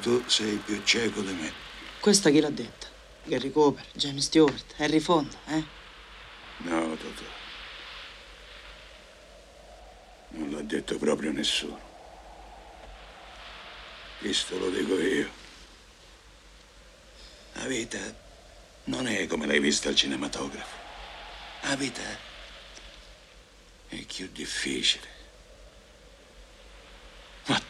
Tu sei più cieco di me. Questa chi l'ha detta? Gary Cooper, James Stewart, Harry Fonda, eh? No, Totò. Non l'ha detto proprio nessuno. Questo lo dico io. La vita non è come l'hai vista al cinematografo. La vita è più difficile. Ma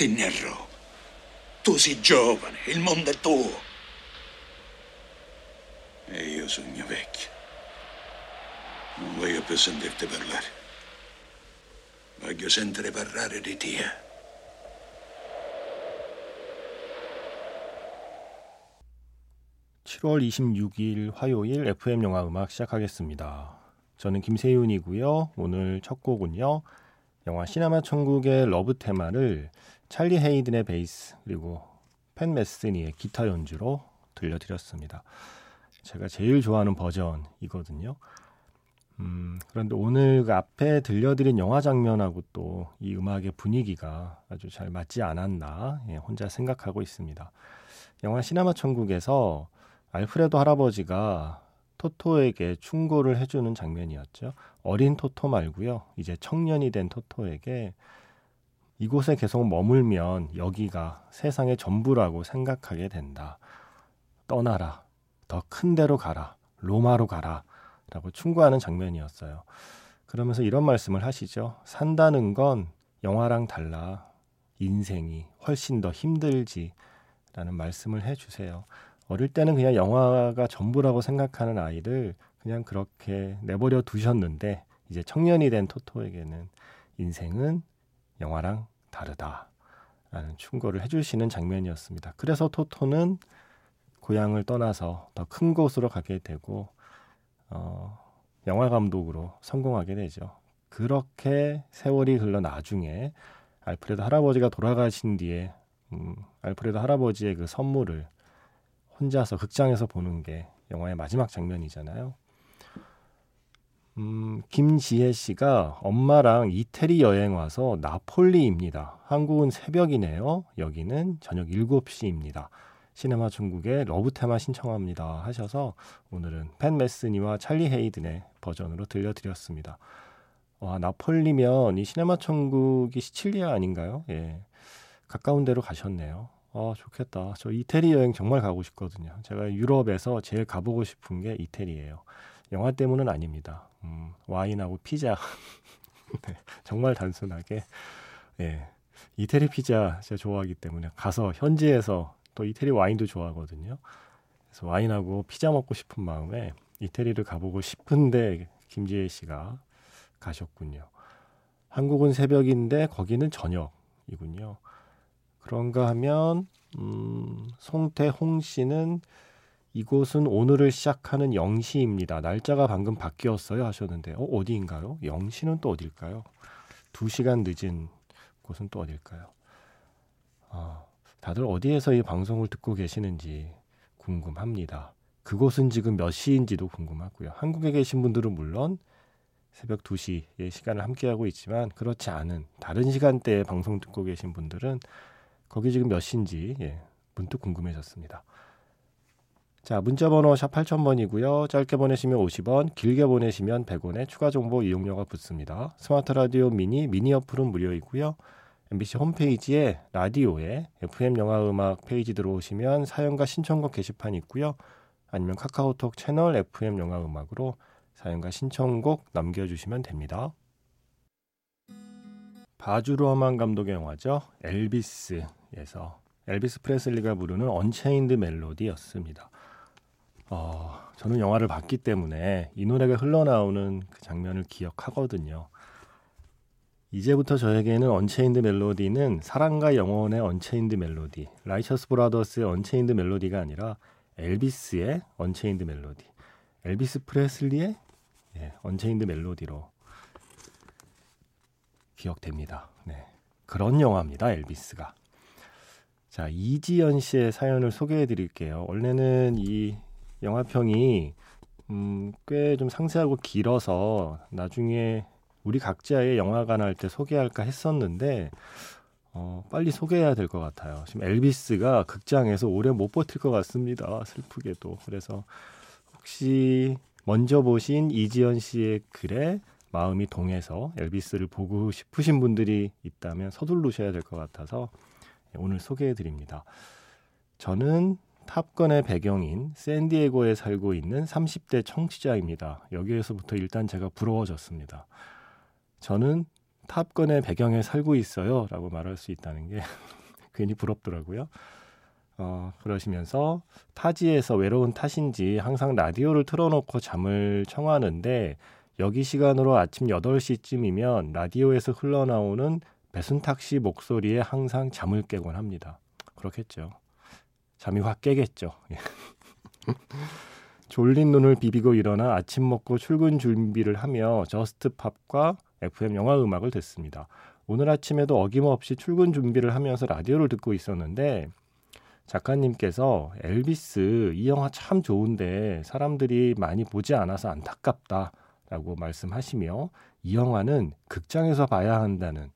Tornati a Roma. Tu sei giovane, il mondo è tuo. E io sogno vecchio. Non voglio più sentirti parlare. Voglio sentire parlare di te. 7월 26일 화요일 FM 영화 음악 시작하겠습니다. 저는 김세윤이고요. 오늘 첫 곡은요. 영화 시네마 천국의 러브 테마를 찰리 헤이든의 베이스 그리고 팻 메스니의 기타 연주로 들려드렸습니다. 제가 제일 좋아하는 버전이거든요. 음, 그런데 오늘 그 앞에 들려드린 영화 장면하고 또 이 음악의 분위기가 아주 잘 맞지 않았나 예, 혼자 생각하고 있습니다. 영화 시네마 천국에서 알프레도 할아버지가 토토에게 충고를 해주는 장면이었죠. 어린 토토 말고요. 이제 청년이 된 토토에게 이곳에 계속 머물면 여기가 세상의 전부라고 생각하게 된다. 떠나라. 더 큰 데로 가라. 로마로 가라. 라고 충고하는 장면이었어요. 그러면서 이런 말씀을 하시죠. 산다는 건 영화랑 달라. 인생이 훨씬 더 힘들지. 라는 말씀을 해주세요. 어릴 때는 그냥 영화가 전부라고 생각하는 아이를 그냥 그렇게 내버려 두셨는데 이제 청년이 된 토토에게는 인생은 영화랑 다르다라는 충고를 해주시는 장면이었습니다. 그래서 토토는 고향을 떠나서 더 큰 곳으로 가게 되고 어, 영화 감독으로 성공하게 되죠. 그렇게 세월이 흘러 나중에 알프레도 할아버지가 돌아가신 뒤에 음, 알프레도 할아버지의 그 선물을 혼자서 극장에서 보는 게 영화의 마지막 장면이잖아요. 음, 김지혜 씨가 엄마랑 이태리 여행 와서 나폴리입니다. 한국은 새벽이네요. 여기는 저녁 7시입니다. 시네마 천국의 러브 테마 신청합니다 하셔서 오늘은 팻 메스니와 찰리 헤이든의 버전으로 들려드렸습니다. 와, 나폴리면 이 시네마 천국이 시칠리아 아닌가요? 예. 가까운 데로 가셨네요. 아, 좋겠다. 저 이태리 여행 정말 가고 싶거든요. 제가 유럽에서 제일 가보고 싶은 게 이태리예요. 영화 때문은 아닙니다. 음, 와인하고 피자. 네, 정말 단순하게. 예. 이태리 피자 제가 좋아하기 때문에 가서 현지에서 또 이태리 와인도 좋아하거든요. 그래서 와인하고 피자 먹고 싶은 마음에 이태리를 가보고 싶은데 김지혜 씨가 가셨군요. 한국은 새벽인데 거기는 저녁이군요. 그런가 하면 음, 송태홍 씨는 이곳은 오늘을 시작하는 영시입니다. 날짜가 방금 바뀌었어요 하셨는데 어, 어디인가요? 영시는 또 어딜까요? 두 시간 늦은 곳은 또 어딜까요? 아, 다들 어디에서 이 방송을 듣고 계시는지 궁금합니다. 그곳은 지금 몇 시인지도 궁금하고요. 한국에 계신 분들은 물론 새벽 2시의 시간을 함께하고 있지만 그렇지 않은 다른 시간대에 방송 듣고 계신 분들은 거기 지금 몇 시인지 예, 문득 궁금해졌습니다. 자, 문자 번호 샵 8000번이고요. 짧게 보내시면 50원, 길게 보내시면 100원의 추가 정보 이용료가 붙습니다. 스마트 라디오 미니, 미니 어플은 무료이고요. MBC 홈페이지에 라디오에 FM 영화 음악 페이지 들어오시면 사연과 신청곡 게시판이 있고요. 아니면 카카오톡 채널 FM 영화 음악으로 사연과 신청곡 남겨주시면 됩니다. 바즈 루어만 감독의 영화죠. 엘비스에서 엘비스 프레슬리가 부르는 Unchained Melody였습니다. 어, 저는 영화를 봤기 때문에 이 노래가 흘러나오는 그 장면을 기억하거든요. 이제부터 저에게는 Unchained Melody는 사랑과 영혼의 Unchained Melody, 라이처스 브라더스의 Unchained Melody가 아니라 엘비스의 Unchained Melody, 엘비스 프레슬리의 예, Unchained Melody로 기억됩니다. 네. 그런 영화입니다. 엘비스가. 자, 이지연 씨의 사연을 소개해 드릴게요. 원래는 이 영화평이 음, 꽤 좀 상세하고 길어서 나중에 우리 각자의 영화관 할 때 소개할까 했었는데 어, 빨리 소개해야 될 것 같아요. 지금 엘비스가 극장에서 오래 못 버틸 것 같습니다. 슬프게도. 그래서 혹시 먼저 보신 이지연 씨의 글에 마음이 동해서 엘비스를 보고 싶으신 분들이 있다면 서둘르셔야 될 것 같아서 오늘 소개해 드립니다. 저는 탑건의 배경인 샌디에고에 살고 있는 30대 청취자입니다. 여기에서부터 일단 제가 부러워졌습니다. 저는 탑건의 배경에 살고 있어요. 라고 말할 수 있다는 게 괜히 부럽더라고요. 어, 그러시면서 타지에서 외로운 탓인지 항상 라디오를 틀어놓고 잠을 청하는데 여기 시간으로 아침 8시쯤이면 라디오에서 흘러나오는 배순탁 씨 목소리에 항상 잠을 깨곤 합니다. 그렇겠죠. 잠이 확 깨겠죠. 예. 졸린 눈을 비비고 일어나 아침 먹고 출근 준비를 하며 저스트 팝과 FM 영화 음악을 듣습니다. 오늘 아침에도 어김없이 출근 준비를 하면서 라디오를 듣고 있었는데 작가님께서 엘비스 이 영화 참 좋은데 사람들이 많이 보지 않아서 안타깝다라고 말씀하시며 이 영화는 극장에서 봐야 한다는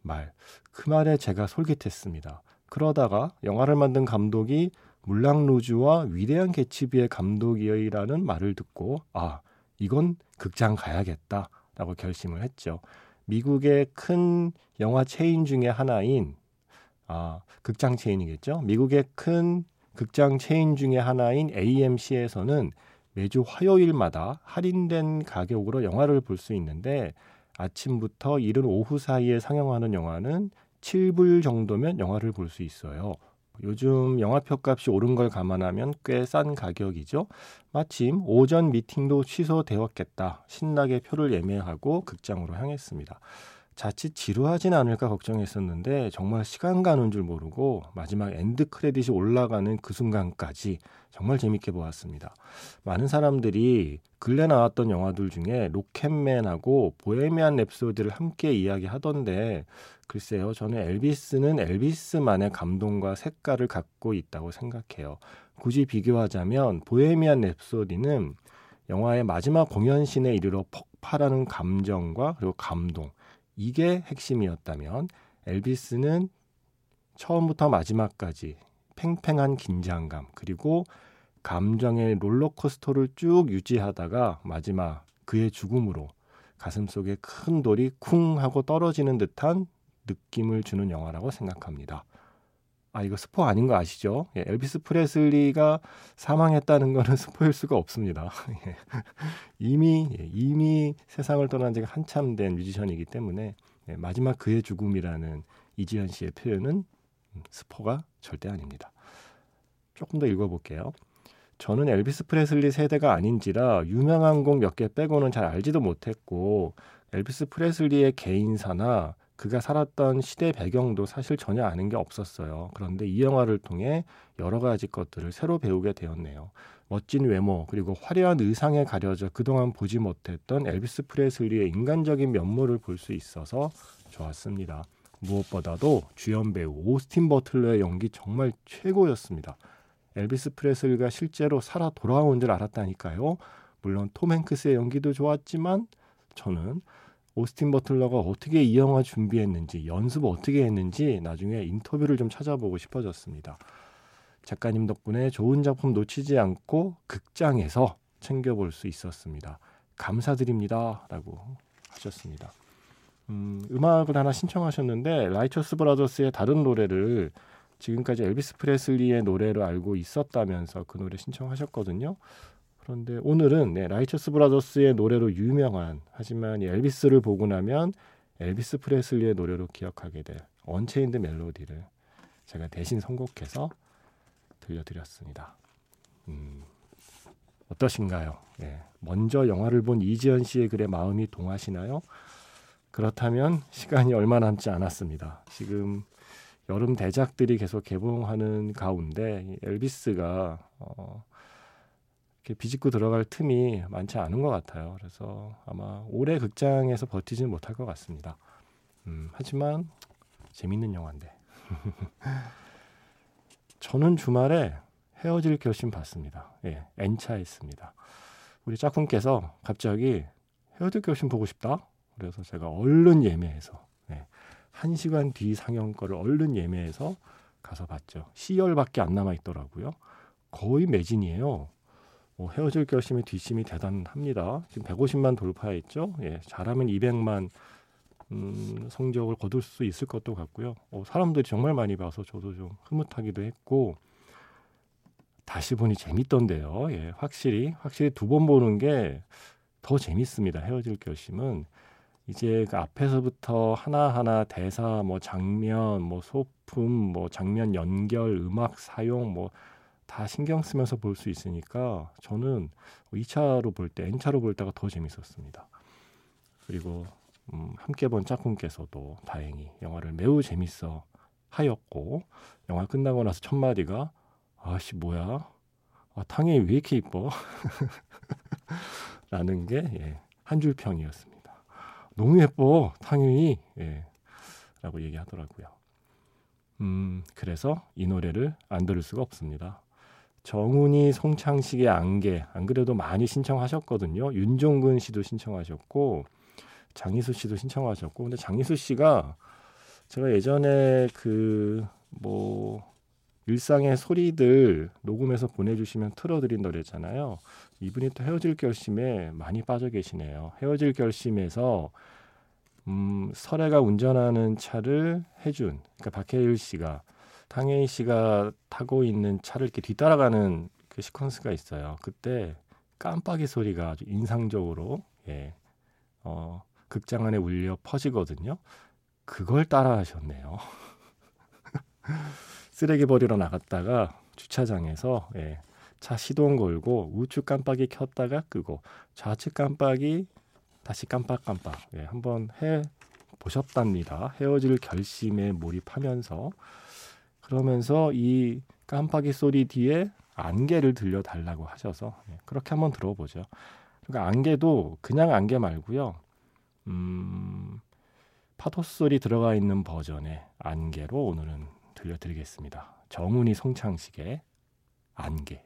말. 그 말에 제가 솔깃했습니다. 그러다가 영화를 만든 감독이 물랑루즈와 위대한 개츠비의 감독이라는 말을 듣고 아 이건 극장 가야겠다라고 결심을 했죠. 미국의 큰 영화 체인 중의 하나인 아 극장 체인이겠죠. 미국의 큰 극장 체인 중의 하나인 AMC에서는 매주 화요일마다 할인된 가격으로 영화를 볼 수 있는데 아침부터 이른 오후 사이에 상영하는 영화는 7불 정도면 영화를 볼 수 있어요. 요즘 영화 표 값이 오른 걸 감안하면 꽤 싼 가격이죠. 마침 오전 미팅도 취소되었겠다. 신나게 표를 예매하고 극장으로 향했습니다. 자칫 지루하진 않을까 걱정했었는데 정말 시간 가는 줄 모르고 마지막 end credit이 올라가는 그 순간까지 정말 재밌게 보았습니다. 많은 사람들이 근래 나왔던 영화들 중에 로켓맨하고 보헤미안 랩소디를 함께 이야기하던데 글쎄요, 저는 엘비스는 엘비스만의 감동과 색깔을 갖고 있다고 생각해요. 굳이 비교하자면 보헤미안 랩소디는 영화의 마지막 공연신에 이르러 폭발하는 감정과 그리고 감동 이게 핵심이었다면 엘비스는 처음부터 마지막까지 팽팽한 긴장감 그리고 감정의 롤러코스터를 쭉 유지하다가 마지막 그의 죽음으로 가슴 속에 큰 돌이 쿵 하고 떨어지는 듯한 느낌을 주는 영화라고 생각합니다. 아 이거 스포 아닌 거 아시죠? 예, 엘비스 프레슬리가 사망했다는 거는 스포일 수가 없습니다. 예. 이미 예, 이미 세상을 떠난 지가 한참 된 뮤지션이기 때문에 예, 마지막 그의 죽음이라는 이지연 씨의 표현은 음, 스포가 절대 아닙니다. 조금 더 읽어볼게요. 저는 엘비스 프레슬리 세대가 아닌지라 유명한 곡 몇 개 빼고는 잘 알지도 못했고 엘비스 프레슬리의 개인사나 그가 살았던 시대 배경도 사실 전혀 아는 게 없었어요. 그런데 이 영화를 통해 여러 가지 것들을 새로 배우게 되었네요. 멋진 외모 그리고 화려한 의상에 가려져 그동안 보지 못했던 엘비스 프레슬리의 인간적인 면모를 볼 수 있어서 좋았습니다. 무엇보다도 주연 배우 오스틴 버틀러의 연기 정말 최고였습니다. 엘비스 프레슬리가 실제로 살아 돌아온 줄 알았다니까요. 물론 톰 행크스의 연기도 좋았지만 저는 오스틴 버틀러가 어떻게 이 영화 준비했는지 연습 어떻게 했는지 나중에 인터뷰를 좀 찾아보고 싶어졌습니다. 작가님 덕분에 좋은 작품 놓치지 않고 극장에서 챙겨볼 수 있었습니다. 감사드립니다. 라고 하셨습니다. 음, 음악을 하나 신청하셨는데 라이처스 브라더스의 다른 노래를 지금까지 엘비스 프레슬리의 노래로 알고 있었다면서 그 노래 신청하셨거든요. 그런데 오늘은 네, 라이처스 브라더스의 노래로 유명한 하지만 엘비스를 보고 나면 엘비스 프레슬리의 노래로 기억하게 될 Unchained Melody를 제가 대신 선곡해서 들려드렸습니다. 음, 어떠신가요? 네, 먼저 영화를 본 이지연 씨의 글에 마음이 동하시나요? 그렇다면 시간이 얼마 남지 않았습니다. 지금 여름 대작들이 계속 개봉하는 가운데 엘비스가 어, 이렇게 비집고 들어갈 틈이 많지 않은 것 같아요. 그래서 아마 오래 극장에서 버티지는 못할 것 같습니다. 음, 하지만 재밌는 영화인데. 저는 주말에 헤어질 결심 봤습니다. 예, N차했습니다. 우리 짝꿍께서 갑자기 헤어질 결심 보고 싶다? 그래서 제가 얼른 예매해서 예, 1시간 뒤 상영 거를 얼른 예매해서 가서 봤죠. C열밖에 안 남아 있더라고요. 거의 매진이에요. 뭐 헤어질 결심의 뒷심이 대단합니다. 지금 150만 돌파했죠. 예, 잘하면 200만 음, 성적을 거둘 수 있을 것도 같고요. 어, 사람들이 정말 많이 봐서 저도 좀 흐뭇하기도 했고 다시 보니 재밌던데요. 예, 확실히 확실히 두 번 보는 게 더 재밌습니다. 헤어질 결심은 이제 그 앞에서부터 하나하나 대사, 뭐 장면, 뭐 소품, 뭐 장면 연결, 음악 사용, 뭐 다 신경 쓰면서 볼 수 있으니까 저는 2차로 볼 때, N차로 볼 때가 더 재밌었습니다. 그리고 음, 함께 본 짝꿍께서도 다행히 영화를 매우 재밌어 하였고 영화 끝나고 나서 첫 마디가 아씨 뭐야 아, 탕이 왜 이렇게 이뻐 라는 게 예, 한줄 평이었습니다. 너무 예뻐 탕유이 예, 라고 얘기하더라고요. 음 그래서 이 노래를 안 들을 수가 없습니다. 정훈이 송창식의 안개 안 그래도 많이 신청하셨거든요. 윤종근 씨도 신청하셨고 장희수 씨도 신청하셨고 근데 장희수 씨가 제가 예전에 그 뭐 일상의 소리들 녹음해서 보내주시면 틀어드린 노래잖아요. 이분이 또 헤어질 결심에 많이 빠져 계시네요. 헤어질 결심에서 음, 설애가 운전하는 차를 해준 그러니까 박해일 씨가 탕혜인 씨가 타고 있는 차를 이렇게 뒤따라가는 그 시퀀스가 있어요. 그때 깜빡이 소리가 아주 인상적으로 예, 어, 극장 안에 울려 퍼지거든요. 그걸 따라 하셨네요. 쓰레기 버리러 나갔다가 주차장에서 예, 차 시동 걸고 우측 깜빡이 켰다가 끄고 좌측 깜빡이 다시 깜빡깜빡 예, 한번 해 보셨답니다. 헤어질 결심에 몰입하면서 그러면서 이 깜빡이 소리 뒤에 안개를 들려 달라고 하셔서 예, 그렇게 한번 들어보죠. 그러니까 안개도 그냥 안개 말고요. 음, 파도 소리 들어가 있는 버전의 안개로 오늘은 들려드리겠습니다. 정훈이 송창식의 안개.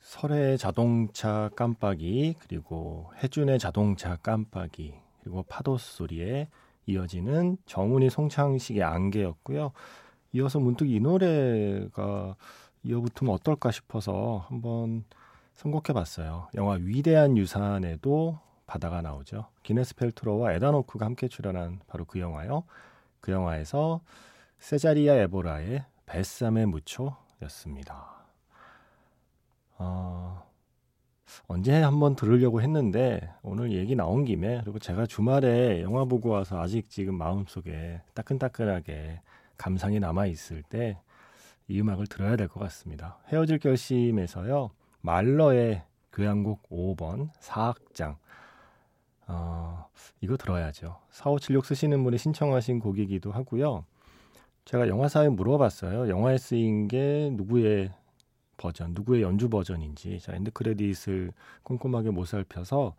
설의 자동차 깜빡이 그리고 해준의 자동차 깜빡이 그리고 파도 소리에 이어지는 정훈이 송창식의 안개였고요. 이어서 문득 이 노래가 이어붙으면 어떨까 싶어서 한번 선곡해 봤어요. 영화 위대한 유산에도 바다가 나오죠. 기네스 펠트로와 에다노크가 함께 출연한 바로 그 영화요. 그 영화에서 세자리아 에보라의 뱃삼의 무초였습니다. 어, 언제 한번 들으려고 했는데 오늘 얘기 나온 김에 그리고 제가 주말에 영화 보고 와서 아직 지금 마음속에 따끈따끈하게 감상이 남아 있을 때 이 음악을 들어야 될 것 같습니다. 헤어질 결심에서요. 말러의 교향곡 5번 4악장 어, 이거 들어야죠. 4576 쓰시는 분이 신청하신 곡이기도 하고요. 제가 영화사에 물어봤어요. 영화에 쓰인 게 누구의 버전, 누구의 연주 버전인지. 자, end credit을 꼼꼼하게 못 살펴서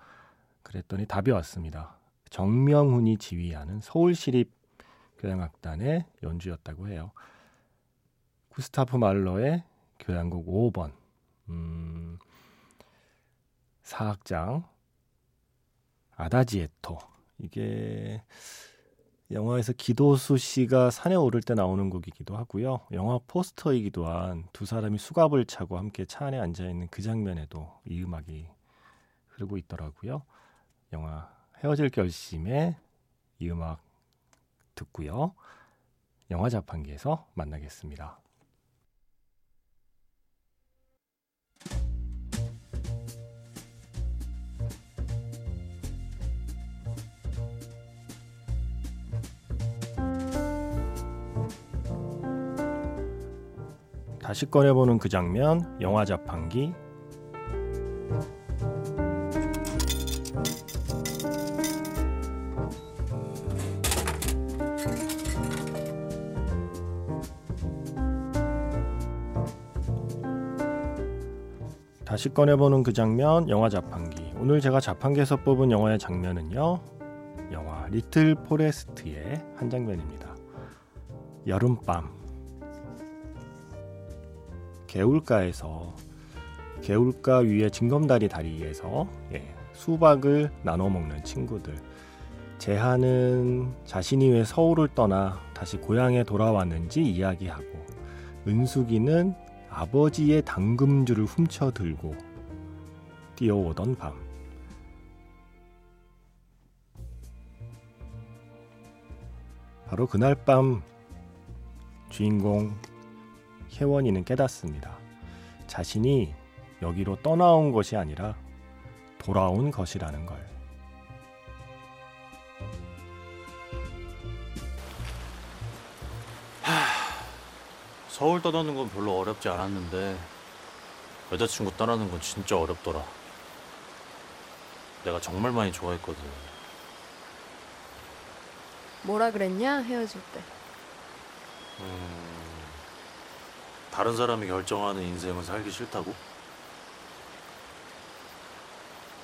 그랬더니 답이 왔습니다. 정명훈이 지휘하는 서울시립 교향악단의 연주였다고 해요. 구스타프 말러의 교향곡 5번. 음, 사악장 아다지에토 이게 영화에서 기도수 씨가 산에 오를 때 나오는 곡이기도 하고요. 영화 포스터이기도 한 두 사람이 수갑을 차고 함께 차 안에 앉아 있는 그 장면에도 이 음악이 흐르고 있더라고요. 영화 헤어질 결심에 이 음악 듣고요. 영화 자판기에서 만나겠습니다. 다시 꺼내보는 그 장면, 영화 자판기. 다시 꺼내보는 그 장면, 영화 자판기. 오늘 제가 자판기에서 뽑은 영화의 장면은요, 영화 리틀 포레스트의 한 장면입니다. 여름밤. 개울가에서 개울가 위에 징검다리 다리에서 예, 수박을 나눠 먹는 친구들 재하는 자신이 왜 서울을 떠나 다시 고향에 돌아왔는지 이야기하고 은숙이는 아버지의 당금줄을 훔쳐 들고 뛰어오던 밤. 바로 그날 밤 주인공 혜원이는 깨닫습니다. 자신이 여기로 떠나온 것이 아니라 돌아온 것이라는 걸. 서울 떠나는 건 별로 어렵지 않았는데 여자친구 떠나는 건 진짜 어렵더라. 내가 정말 많이 좋아했거든. 뭐라 그랬냐 헤어질 때 음, 다른 사람이 결정하는 인생을 살기 싫다고?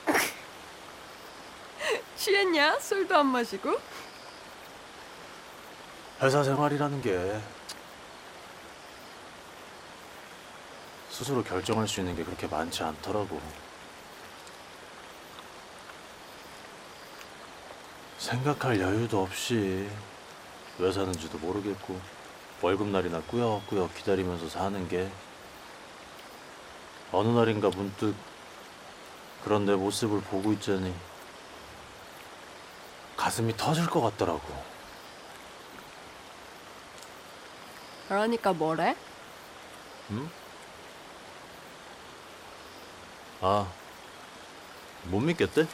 취했냐? 술도 안 마시고? 회사 생활이라는 게 스스로 결정할 수 있는 게 그렇게 많지 않더라고. 생각할 여유도 없이 왜 사는지도 모르겠고 월급날이나 꾸역꾸역 기다리면서 사는 게 어느 날인가 문득 그런 내 모습을 보고 있자니 가슴이 터질 것 같더라고. 그러니까 뭐래? 응? 아, 못 믿겠대?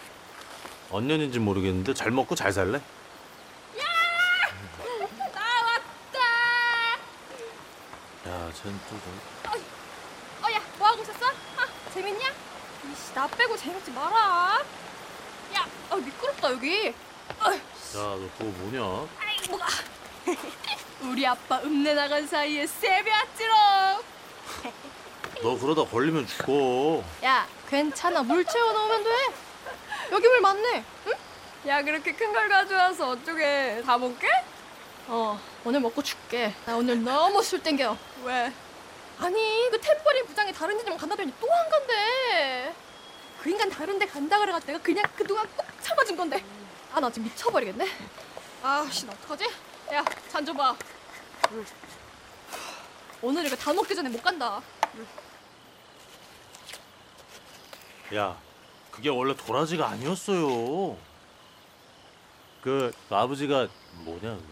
언년인지 모르겠는데 잘 먹고 잘 살래? 야, 쟨또 저... 어야 뭐 하고 있었어? 아 재밌냐? 이씨 나 빼고 재밌지 마라. 야, 아 미끄럽다 여기. 야, 너 그거 뭐냐? 아이 뭐가? 우리 아빠 읍내 나간 사이에 세배왔지롱. 너 그러다 걸리면 죽어. 야 괜찮아 물 채워 넣으면 돼. 여기 물 많네. 응? 야 그렇게 큰 걸 가져와서 어쩌게 다 먹게? 어 오늘 먹고 줄게. 나 오늘 너무 술 땡겨. 왜? 아니 그 템버린 부장이 다른 데 좀 간다더니 또 안 간대. 그 인간 다른 데 간다 그래가지고 내가 그냥 그동안 꼭 참아준 건데. 아 나 지금 미쳐버리겠네. 아 씨 나 어떡하지? 야 잔 줘봐. 오늘 이거 다 먹기 전에 못 간다. 야, 그게 원래 도라지가 아니었어요. 그 아버지가 뭐냐 그거.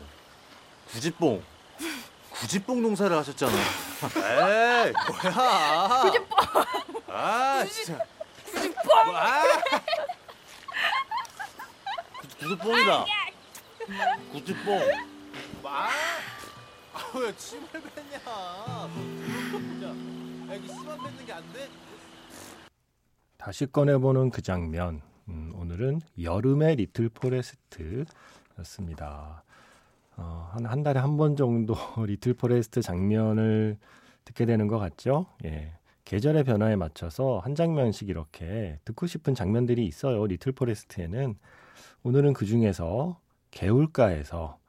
구지뽕. 구지뽕 농사를 하셨잖아. 에이, 뭐야? 구지뽕. 아, 진짜. 구지뽕. 아! 구- 구지뽕이다. 구지뽕. 아, 왜 침을 뱉냐? 야, 여기 씨만 뱉는 게 안 돼? 다시 꺼내보는 그 장면. 음, 오늘은 여름의 리틀 포레스트였습니다. 어, 한, 한 달에 한 번 정도 리틀 포레스트 장면을 듣게 되는 것 같죠? 예. 계절의 변화에 맞춰서 한 장면씩 이렇게 듣고 싶은 장면들이 있어요. 리틀 포레스트에는. 오늘은 그 중에서 개울가에서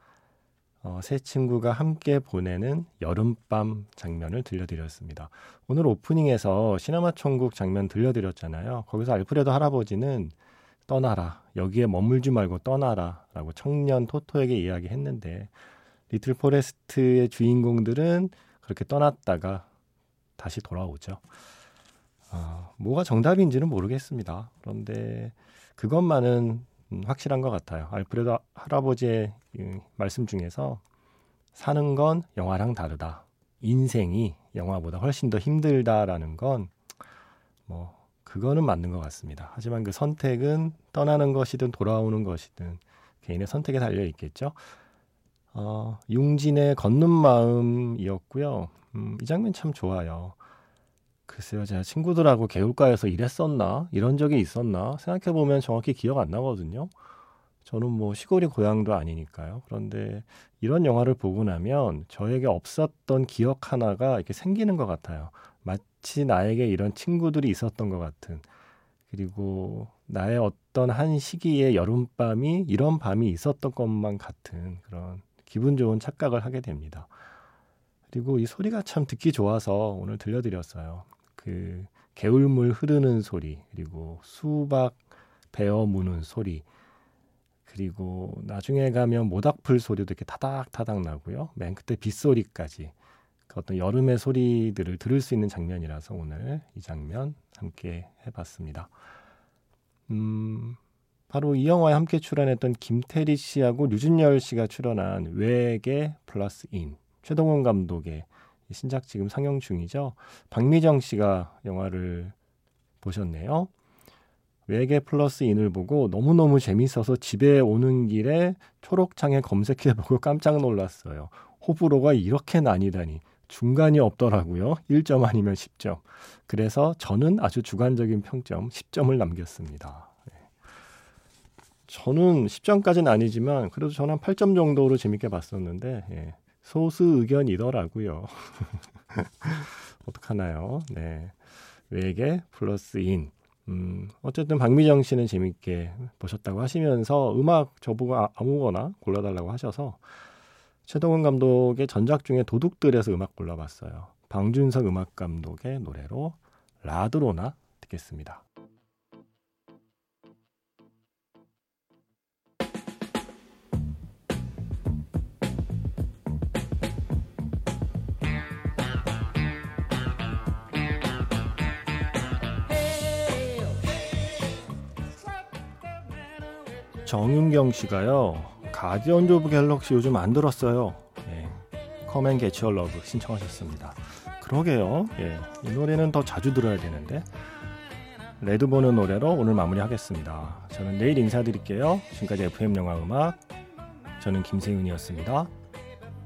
어, 세 친구가 함께 보내는 여름밤 장면을 들려드렸습니다. 오늘 오프닝에서 시네마 천국 장면 들려드렸잖아요. 거기서 알프레도 할아버지는 떠나라. 여기에 머물지 말고 떠나라. 라고 청년 토토에게 이야기했는데 리틀 포레스트의 주인공들은 그렇게 떠났다가 다시 돌아오죠. 어, 뭐가 정답인지는 모르겠습니다. 그런데 그것만은 음, 확실한 것 같아요. 알프레도 할아버지의 이 말씀 중에서 사는 건 영화랑 다르다. 인생이 영화보다 훨씬 더 힘들다라는 건 뭐 그거는 맞는 것 같습니다. 하지만 그 선택은 떠나는 것이든 돌아오는 것이든 개인의 선택에 달려 있겠죠. 어, 융진의 걷는 마음이었고요. 음, 이 장면 참 좋아요. 글쎄요, 제가 친구들하고 개울가에서 일했었나? 이런 적이 있었나? 생각해 보면 정확히 기억 안 나거든요. 저는 뭐 시골이 고향도 아니니까요. 그런데 이런 영화를 보고 나면 저에게 없었던 기억 하나가 이렇게 생기는 것 같아요. 마치 나에게 이런 친구들이 있었던 것 같은. 그리고 나의 어떤 한 시기의 여름밤이 이런 밤이 있었던 것만 같은 그런 기분 좋은 착각을 하게 됩니다. 그리고 이 소리가 참 듣기 좋아서 오늘 들려드렸어요. 그 개울물 흐르는 소리, 그리고 수박 베어 무는 소리, 그리고 나중에 가면 모닥불 소리도 이렇게 타닥타닥 나고요. 맨 끝에 빗소리까지 그 어떤 여름의 소리들을 들을 수 있는 장면이라서 오늘 이 장면 함께 해봤습니다. 음, 바로 이 영화에 함께 출연했던 김태리 씨하고 류준열 씨가 출연한 외계 플러스 인 최동원 감독의 신작 지금 상영 중이죠. 박미정 씨가 영화를 보셨네요. 외계 플러스 인을 보고 너무너무 재밌어서 집에 오는 길에 초록창에 검색해보고 깜짝 놀랐어요. 호불호가 이렇게 나뉘다니. 중간이 없더라고요. 1점 아니면 10점. 그래서 저는 아주 주관적인 평점 10점을 남겼습니다. 네. 저는 10점까지는 아니지만 그래도 저는 한 8점 정도로 재밌게 봤었는데 예. 소수 의견이더라고요. 어떡하나요? 네. 외계 플러스 인. 음, 어쨌든 박미정 씨는 재밌게 보셨다고 하시면서 음악 저보고 아, 아무거나 골라달라고 하셔서 최동원 감독의 전작 중에 도둑들에서 음악 골라봤어요. 방준석 음악 감독의 노래로 라드로나 듣겠습니다. 정윤경 씨가요. 가디언즈 오브 갤럭시 요즘 안 들었어요. 예. Come and Get Your Love 신청하셨습니다. 그러게요. 예. 이 노래는 더 자주 들어야 되는데. 레드본의 노래로 오늘 마무리하겠습니다. 저는 내일 인사드릴게요. 지금까지 FM 영화 음악 저는 김세윤이었습니다.